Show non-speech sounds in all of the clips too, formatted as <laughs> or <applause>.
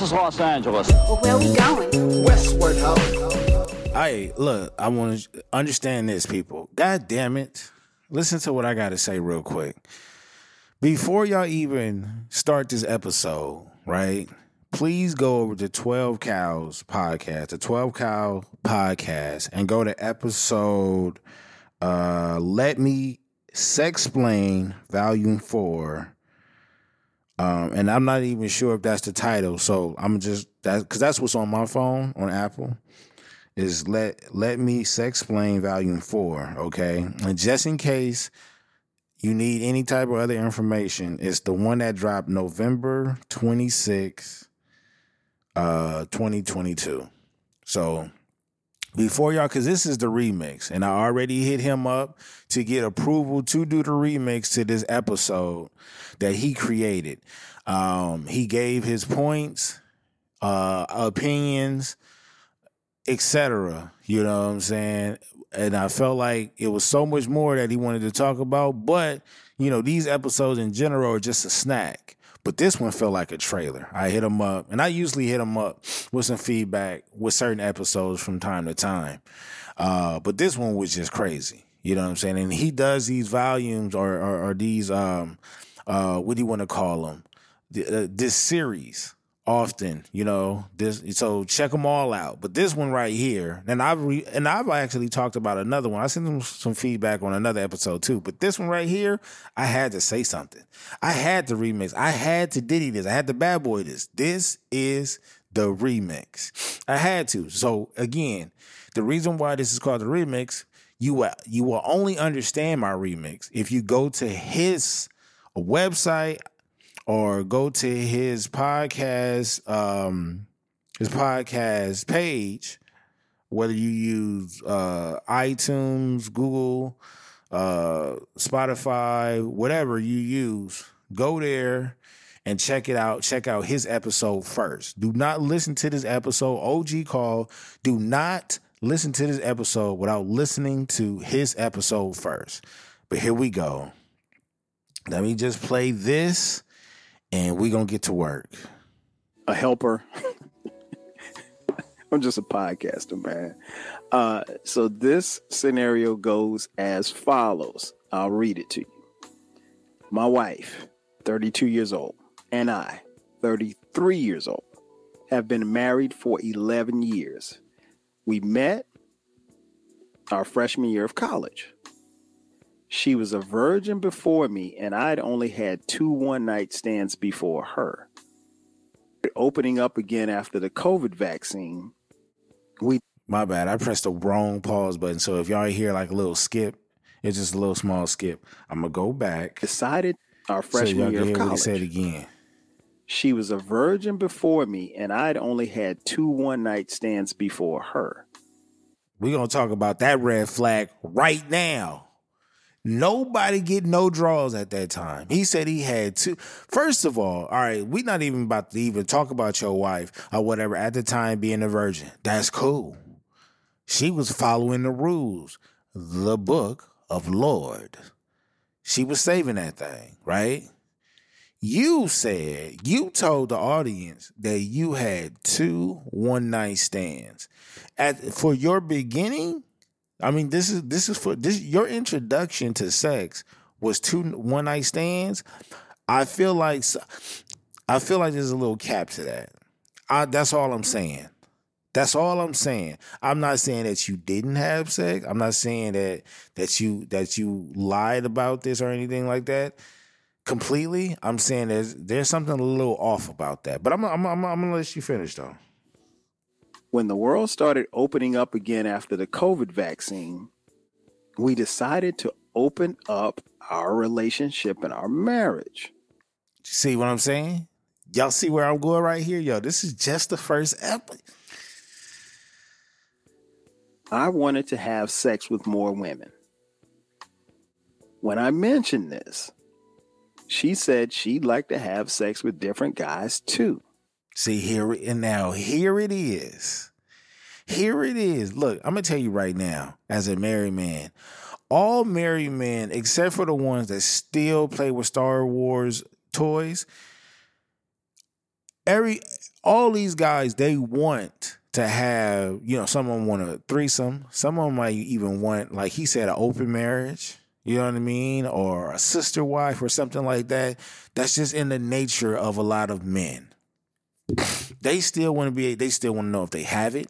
This is Los Angeles. Well, where are we going? Westward Ho. Hey, look, I want to understand this, people. God damn it. Listen to what I got to say real quick. Before y'all even start this episode, right? Please go over to 12 Cal's podcast, the 12 Cal podcast, and go to episode uh Let Me Sexplain Volume 4. Um, and I'm not even sure if that's the title, so I'm just that because that's what's on my phone on Apple is let let me sexplain volume four, okay? And just in case you need any type of other information, it's the one that dropped November 26, uh 2022. So before y'all, because this is the remix, and I already hit him up to get approval to do the remix to this episode that he created. Um, he gave his points, uh, opinions, etc. You know what I'm saying? And I felt like it was so much more that he wanted to talk about. But, you know, these episodes in general are just a snack. But this one felt like a trailer. I hit him up, and I usually hit him up with some feedback with certain episodes from time to time. Uh, but this one was just crazy. You know what I'm saying? And he does these volumes or, or, or these, um, uh, what do you want to call them? The, uh, this series often, you know. This so check them all out. But this one right here, and I've re, and I've actually talked about another one. I sent them some feedback on another episode too. But this one right here, I had to say something. I had to remix. I had to Diddy this. I had to bad boy this. This is the remix. I had to. So again, the reason why this is called the remix, you will you will only understand my remix if you go to his website or go to his podcast um his podcast page whether you use uh iTunes, Google, uh Spotify, whatever you use, go there and check it out. Check out his episode first. Do not listen to this episode OG call. Do not listen to this episode without listening to his episode first. But here we go. Let me just play this and we're gonna get to work. a helper. <laughs> I'm just a podcaster, man. Uh, so this scenario goes as follows. I'll read it to you. My wife, 32 years old, and I, 33 years old, have been married for 11 years. We met our freshman year of college. She was a virgin before me, and I'd only had two one night stands before her. Opening up again after the COVID vaccine, we My bad. I pressed the wrong pause button. So if y'all hear like a little skip, it's just a little small skip. I'm gonna go back. decided our freshman y'all year of he said college. again. She was a virgin before me, and I'd only had two one night stands before her. We're gonna talk about that red flag right now. Nobody get no draws at that time. He said he had two. First of all, all right, we're not even about to even talk about your wife or whatever at the time being a virgin. That's cool. She was following the rules, the book of Lord. She was saving that thing, right? You said you told the audience that you had two one night stands. At for your beginning, I mean this is this is for this your introduction to sex was two one night stands. I feel like I feel like there's a little cap to that. I, that's all I'm saying. That's all I'm saying. I'm not saying that you didn't have sex. I'm not saying that that you that you lied about this or anything like that completely. I'm saying there's there's something a little off about that. But I'm I'm I'm, I'm gonna let you finish though. When the world started opening up again after the COVID vaccine, we decided to open up our relationship and our marriage. See what I'm saying? Y'all see where I'm going right here? Yo, this is just the first episode. I wanted to have sex with more women. When I mentioned this, she said she'd like to have sex with different guys too. See here and now, here it is. Here it is. Look, I'm gonna tell you right now, as a married man, all married men, except for the ones that still play with Star Wars toys, every all these guys they want to have, you know, some of them want a threesome. Someone might even want, like he said, an open marriage. You know what I mean? Or a sister wife or something like that. That's just in the nature of a lot of men. They still want to be, they still want to know if they have it.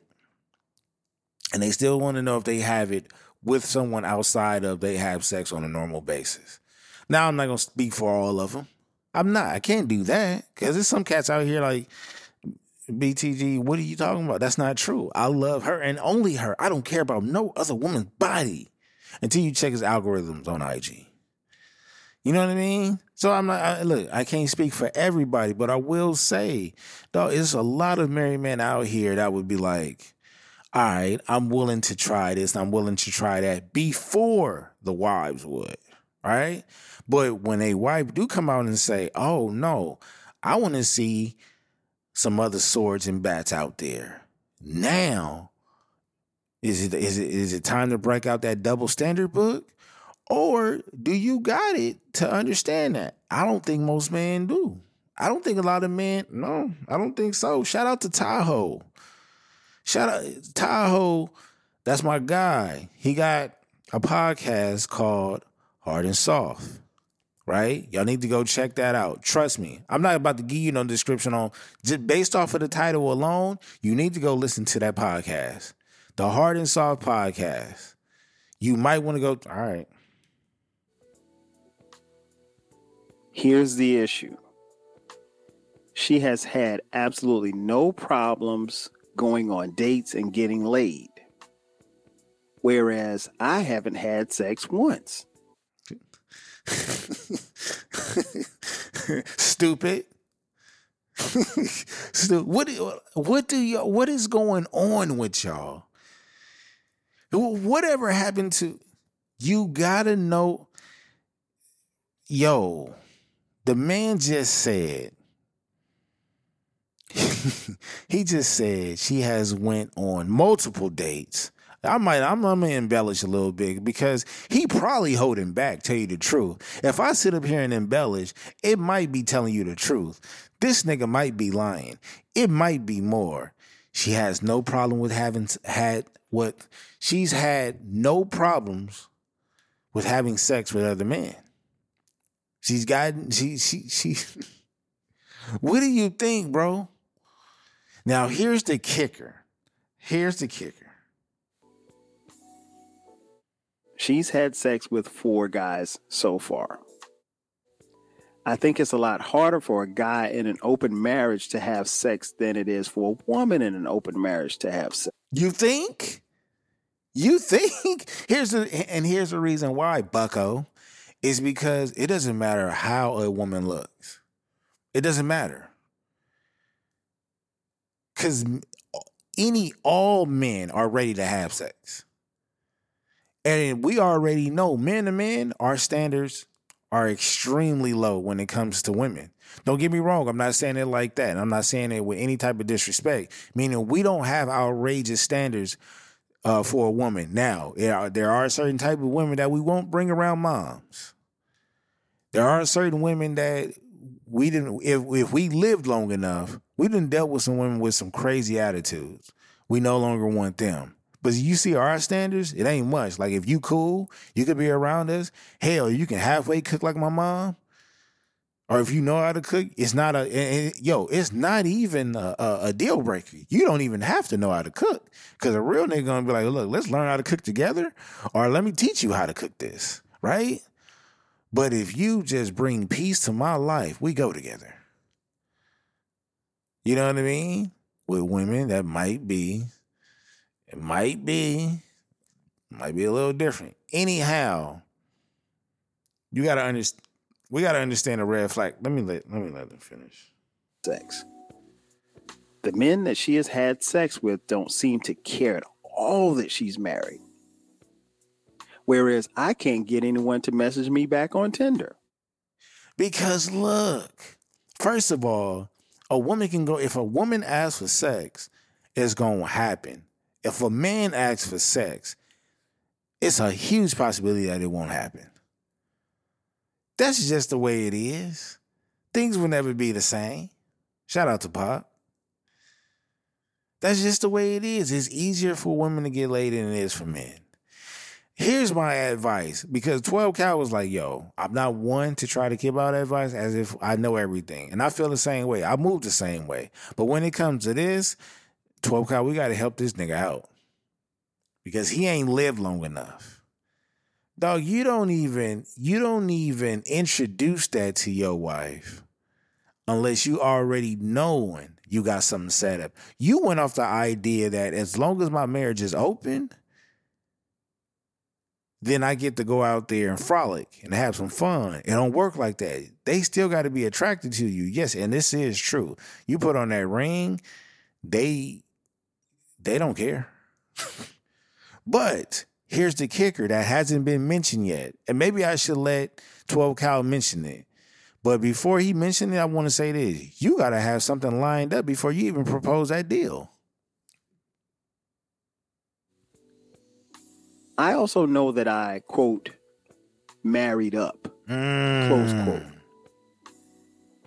And they still want to know if they have it with someone outside of they have sex on a normal basis. Now, I'm not to speak for all of them. I'm not. I can't do that because there's some cats out here like, BTG, what are you talking about? That's not true. I love her and only her. I don't care about no other woman's body until you check his algorithms on IG. You know what I mean? So I'm not, I, look, I can't speak for everybody, but I will say, dog, it's a lot of married men out here that would be like, all right, I'm willing to try this, I'm willing to try that before the wives would, right? But when a wife do come out and say, oh no, I want to see some other swords and bats out there. Now, is it is it is it time to break out that double standard book? Or do you got it to understand that? I don't think most men do. I don't think a lot of men, no, I don't think so. Shout out to Tahoe. Shout out Tahoe, that's my guy. He got a podcast called Hard and Soft right? Y'all need to go check that out. Trust me. I'm not about to give you no description on just based off of the title alone. You need to go listen to that podcast, the Hard and Soft podcast. You might want to go. All right. Here's the issue. She has had absolutely no problems going on dates and getting laid. Whereas I haven't had sex once. Stupid. What what do y'all what is going on with y'all? Whatever happened to you gotta know yo, the man just said <laughs> he just said she has went on multiple dates I might I'm, I'm gonna embellish a little bit because he probably holding back. Tell you the truth. If I sit up here and embellish, it might be telling you the truth. This nigga might be lying. It might be more. She has no problem with having had what she's had no problems with having sex with other men. She's gotten she she she. <laughs> what do you think, bro? Now here's the kicker. Here's the kicker. She's had sex with four guys so far. I think it's a lot harder for a guy in an open marriage to have sex than it is for a woman in an open marriage to have sex. You think? You <laughs> think? Here's the and here's the reason why, Bucko, is because it doesn't matter how a woman looks. It doesn't matter. Cause any all men are ready to have sex. And we already know, men to men, our standards are extremely low when it comes to women. Don't get me wrong, I'm not saying it like that. I'm not saying it with any type of disrespect, meaning we don't have outrageous standards uh, for a woman. Now, there are, there are certain type of women that we won't bring around moms. There are certain women that we didn't if if we lived long enough, we didn't dealt with some women with some crazy attitudes. We no longer want them. But you see our standards, it ain't much. Like if you cool, you could be around us. Hell, you can halfway cook like my mom. Or if you know how to cook, it's not a it, yo. It's not even a, a, a, deal breaker. You don't even have to know how to cook because a real nigga gonna be like, look, let's learn how to cook together, or let me teach you how to cook this, right? But if you just bring peace to my life, we go together. You know what I mean? With women that might be it might be, might be a little different. Anyhow, you gotta understand. We gotta understand the red flag. Let me let let me let them finish. sex. The men that she has had sex with don't seem to care at all that she's married. Whereas I can't get anyone to message me back on Tinder. Because look, first of all, a woman can go, if a woman asks for sex, it's going to happen. If a man asks for sex, it's a huge possibility that it won't happen. That's just the way it is. Things will never be the same. Shout out to Pop. That's just the way it is. It's easier for women to get laid than it is for men. Here's my advice because 12 Cal was like, yo, I'm not one to try to give out advice as if I know everything. And I feel the same way. I move the same way. But when it comes to this, 12 Cal, we got to help this nigga out because he ain't lived long enough. Dog, you don't even you don't even introduce that to your wife unless you already knowing you got something set up. You went off the idea that as long as my marriage is open, then I get to go out there and frolic and have some fun. It don't work like that. They still got to be attracted to you. Yes, and this is true. You put on that ring, they they don't care. <laughs> but here's the kicker that hasn't been mentioned yet. And maybe I should let 12 Cal mention it. But before he mentioned it, I want to say this. You got to have something lined up before you even propose that deal. I also know that I, quote, married up, close Mm. quote.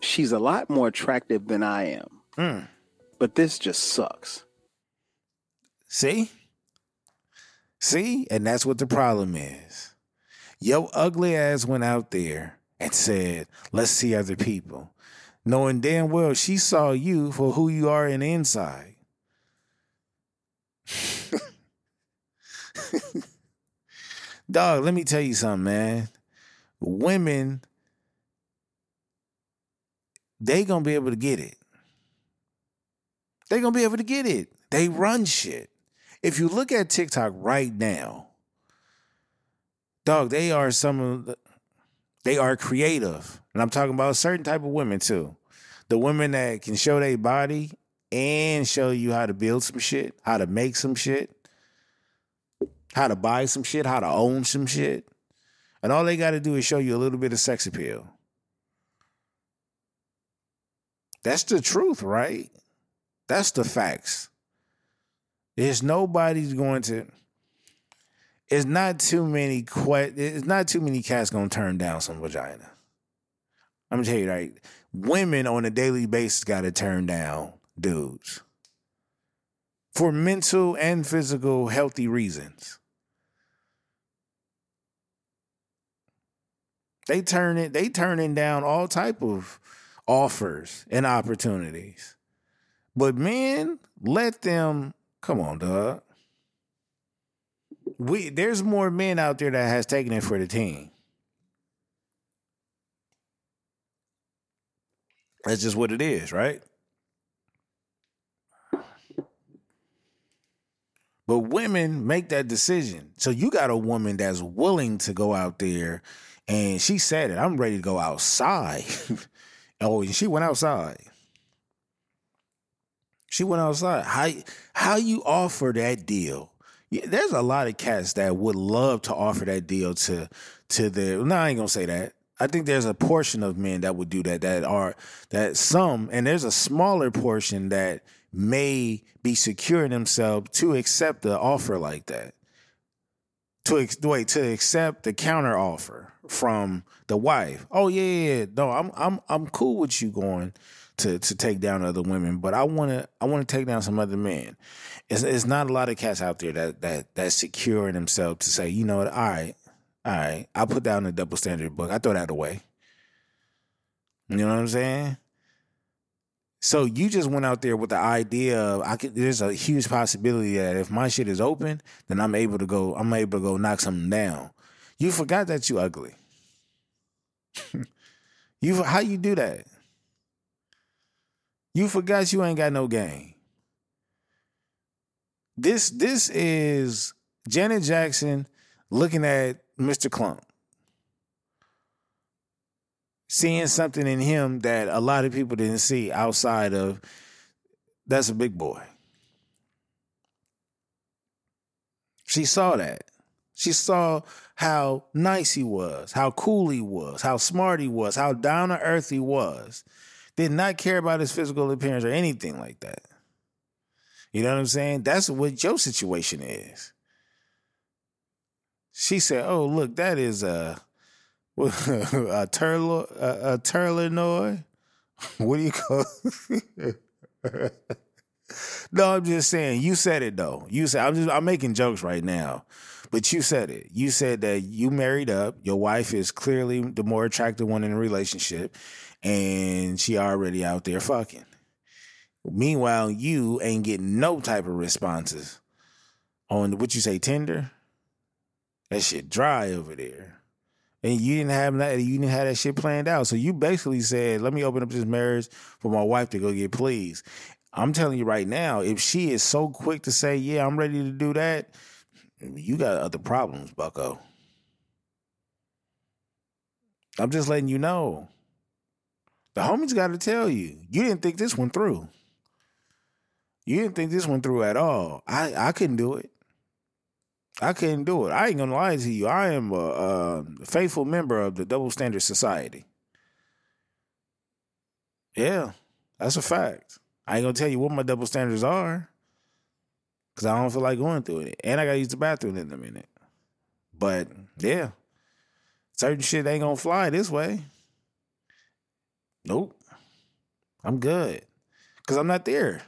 She's a lot more attractive than I am, Mm. but this just sucks. See? See? And that's what the problem is. Yo ugly ass went out there and said, let's see other people. Knowing damn well she saw you for who you are in the inside. <laughs> Dog, let me tell you something, man. Women, they gonna be able to get it. They gonna be able to get it. They run shit. If you look at TikTok right now, dog, they are some of the, they are creative. And I'm talking about a certain type of women too. The women that can show their body and show you how to build some shit, how to make some shit, how to buy some shit, how to own some shit. And all they got to do is show you a little bit of sex appeal. That's the truth, right? That's the facts. There's nobody's going to. It's not too many. Que- it's not too many cats gonna turn down some vagina. I'm gonna tell you right. Women on a daily basis got to turn down dudes for mental and physical healthy reasons. They turn it. They turning down all type of offers and opportunities. But men, let them come on, dog. We there's more men out there that has taken it for the team. That's just what it is, right? But women make that decision. So you got a woman that's willing to go out there and she said it, I'm ready to go outside. <laughs> oh, and she went outside. She went outside. How how you offer that deal? There's a lot of cats that would love to offer that deal to to their. No, I ain't gonna say that. I think there's a portion of men that would do that. That are that some, and there's a smaller portion that may be securing themselves to accept the offer like that. To wait to accept the counter offer from the wife. Oh yeah, yeah, yeah. no, I'm I'm I'm cool with you going to to take down other women, but I want to I want to take down some other men. It's it's not a lot of cats out there that that that secure in themselves to say, you know what, all right, all right, I'll put down the double standard book. I throw that away. You know what I'm saying? So you just went out there with the idea of I could there's a huge possibility that if my shit is open, then I'm able to go I'm able to go knock something down. You forgot that you ugly. <laughs> you how you do that? You forgot you ain't got no game. This this is Janet Jackson looking at Mr. Klump. seeing something in him that a lot of people didn't see outside of that's a big boy. She saw that. She saw how nice he was, how cool he was, how smart he was, how down to earth he was. Did not care about his physical appearance or anything like that. You know what I'm saying? That's what your situation is. She said, "Oh, look, that is a <laughs> a turtle a, a. <laughs> What do you call?" <laughs> no, I'm just saying. You said it though. You said I'm just I'm making jokes right now, but you said it. You said that you married up. Your wife is clearly the more attractive one in the relationship, and she already out there fucking. Meanwhile, you ain't getting no type of responses on what you say Tinder. That shit dry over there. And you didn't have that. You didn't have that shit planned out. So you basically said, "Let me open up this marriage for my wife to go get pleased." I'm telling you right now, if she is so quick to say, "Yeah, I'm ready to do that," you got other problems, Bucko. I'm just letting you know. The homies got to tell you, you didn't think this one through. You didn't think this one through at all. I I couldn't do it. I couldn't do it. I ain't gonna lie to you. I am a, a faithful member of the Double Standard Society. Yeah, that's a fact. I ain't gonna tell you what my double standards are, cause I don't feel like going through it, and I gotta use the bathroom in a minute. But yeah, certain shit ain't gonna fly this way. Nope, I'm good, cause I'm not there.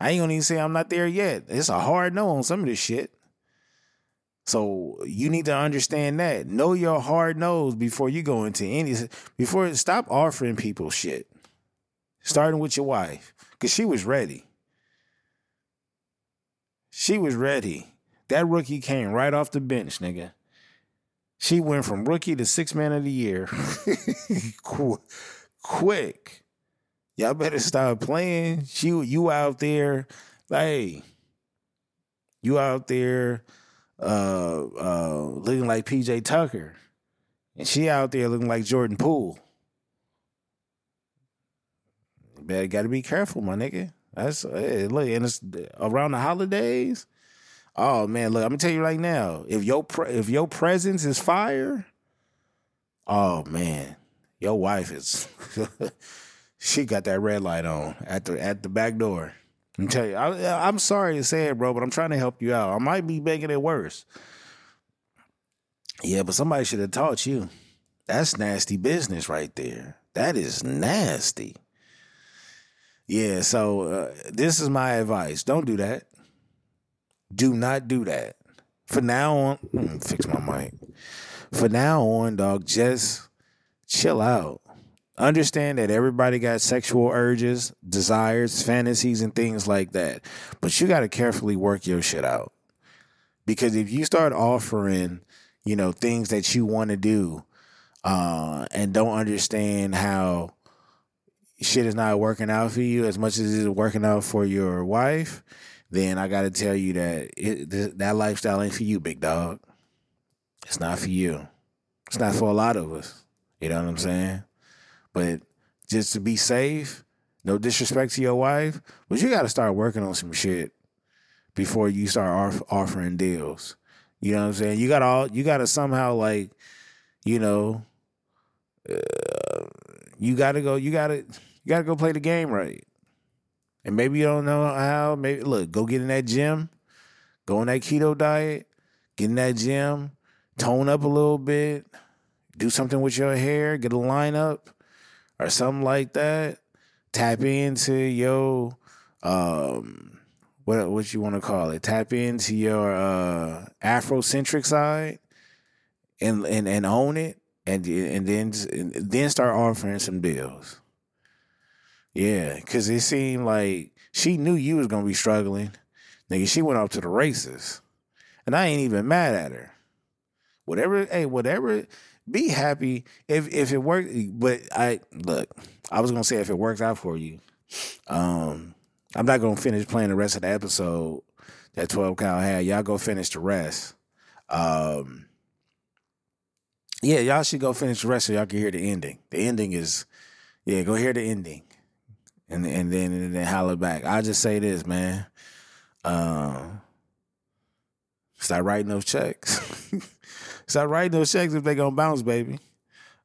I ain't gonna even say I'm not there yet. It's a hard no on some of this shit. So you need to understand that. Know your hard nose before you go into any before stop offering people shit. Starting with your wife. Cause she was ready. She was ready. That rookie came right off the bench, nigga. She went from rookie to six man of the year. <laughs> Quick. Y'all better stop playing. She you out there, hey, you out there uh uh looking like PJ Tucker. And she out there looking like Jordan Poole. Better gotta be careful, my nigga. That's hey, look, and it's around the holidays. Oh man, look, I'm gonna tell you right now. If your pre- if your presence is fire, oh man, your wife is <laughs> she got that red light on at the at the back door. I'm tell you, I, I'm sorry to say it, bro, but I'm trying to help you out. I might be making it worse. Yeah, but somebody should have taught you. That's nasty business right there. That is nasty. Yeah, so uh, this is my advice. Don't do that. Do not do that. For now on, fix my mic. For now on, dog, just chill out. Understand that everybody got sexual urges, desires, fantasies, and things like that. But you got to carefully work your shit out. Because if you start offering, you know, things that you want to do uh, and don't understand how shit is not working out for you as much as it's working out for your wife, then I got to tell you that it, that lifestyle ain't for you, big dog. It's not for you. It's not for a lot of us. You know what I'm saying? But just to be safe, no disrespect to your wife, but you got to start working on some shit before you start off- offering deals. You know what I'm saying? You got all you got to somehow like, you know, uh, you got to go. You got to you got to go play the game right. And maybe you don't know how. Maybe look, go get in that gym, go on that keto diet, get in that gym, tone up a little bit, do something with your hair, get a lineup or something like that. Tap into your um what what you want to call it. Tap into your uh Afrocentric side and and and own it and and then and then start offering some deals. Yeah, cuz it seemed like she knew you was going to be struggling. Nigga, she went off to the races. And I ain't even mad at her. Whatever, hey, whatever be happy if if it works. But I look, I was gonna say if it works out for you, um, I'm not gonna finish playing the rest of the episode that 12 Cal had. Y'all go finish the rest. Um, yeah, y'all should go finish the rest so y'all can hear the ending. The ending is, yeah, go hear the ending, and and then and then holler back. I just say this, man. Um, start writing those checks. <laughs> start writing those checks if they gonna bounce, baby.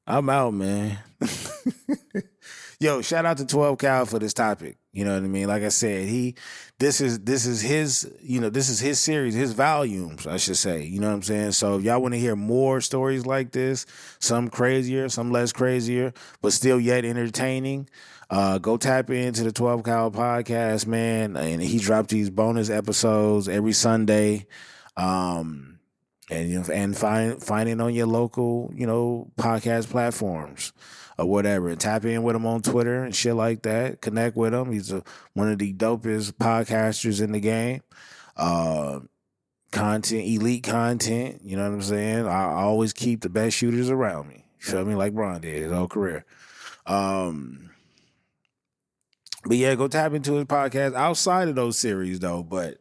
I'm out, man. <laughs> Yo, shout out to 12 Cal for this topic. You know what I mean? Like I said, he this is this is his, you know, this is his series, his volumes, I should say. You know what I'm saying? So if y'all want to hear more stories like this, some crazier, some less crazier, but still yet entertaining, uh, go tap into the 12 Cal podcast, man. And he dropped these bonus episodes every Sunday. Um and you know, and find find it on your local, you know, podcast platforms or whatever. Tap in with him on Twitter and shit like that. Connect with him. He's a, one of the dopest podcasters in the game. Uh, content, elite content. You know what I'm saying? I, always keep the best shooters around me. You feel me? Like Bron did his whole career. Um, but yeah, go tap into his podcast outside of those series though. But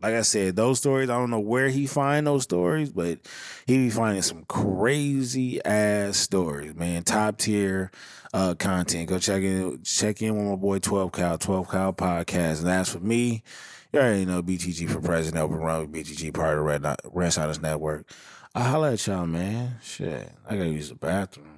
like I said, those stories, I don't know where he find those stories, but he be finding some crazy ass stories, man. Top tier uh content. Go check in check in with my boy 12 Cal, 12 Cal podcast. And as for me, you already know BTG for president, open run with BTG part of Red Sinus Network. I holla at y'all, man. Shit. I gotta use the bathroom.